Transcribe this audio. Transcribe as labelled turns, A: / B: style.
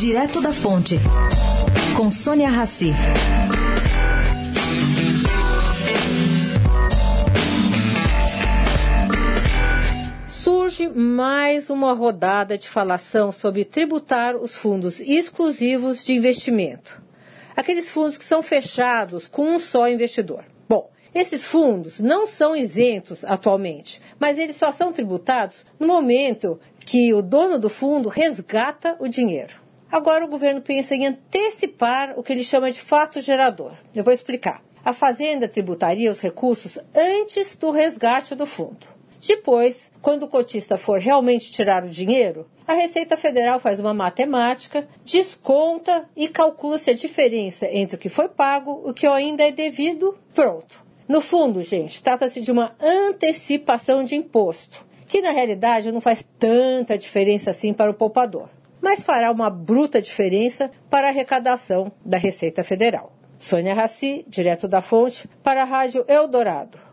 A: Direto da Fonte, com Sônia Rassi.
B: Surge mais uma rodada de falação sobre tributar os fundos exclusivos de investimento. Aqueles fundos que são fechados com um só investidor. Bom, esses fundos não são isentos atualmente, mas eles só são tributados no momento que o dono do fundo resgata o dinheiro. Agora o governo pensa em antecipar o que ele chama de fato gerador. Eu vou explicar. A Fazenda tributaria os recursos antes do resgate do fundo. Depois, quando o cotista for realmente tirar o dinheiro, a Receita Federal faz uma matemática, desconta e calcula-se a diferença entre o que foi pago o que ainda é devido. Pronto. No fundo, gente, trata-se de uma antecipação de imposto, que na realidade não faz tanta diferença assim para o poupador, mas fará uma bruta diferença para a arrecadação da Receita Federal. Sônia Raci, direto da fonte, para a Rádio Eldorado.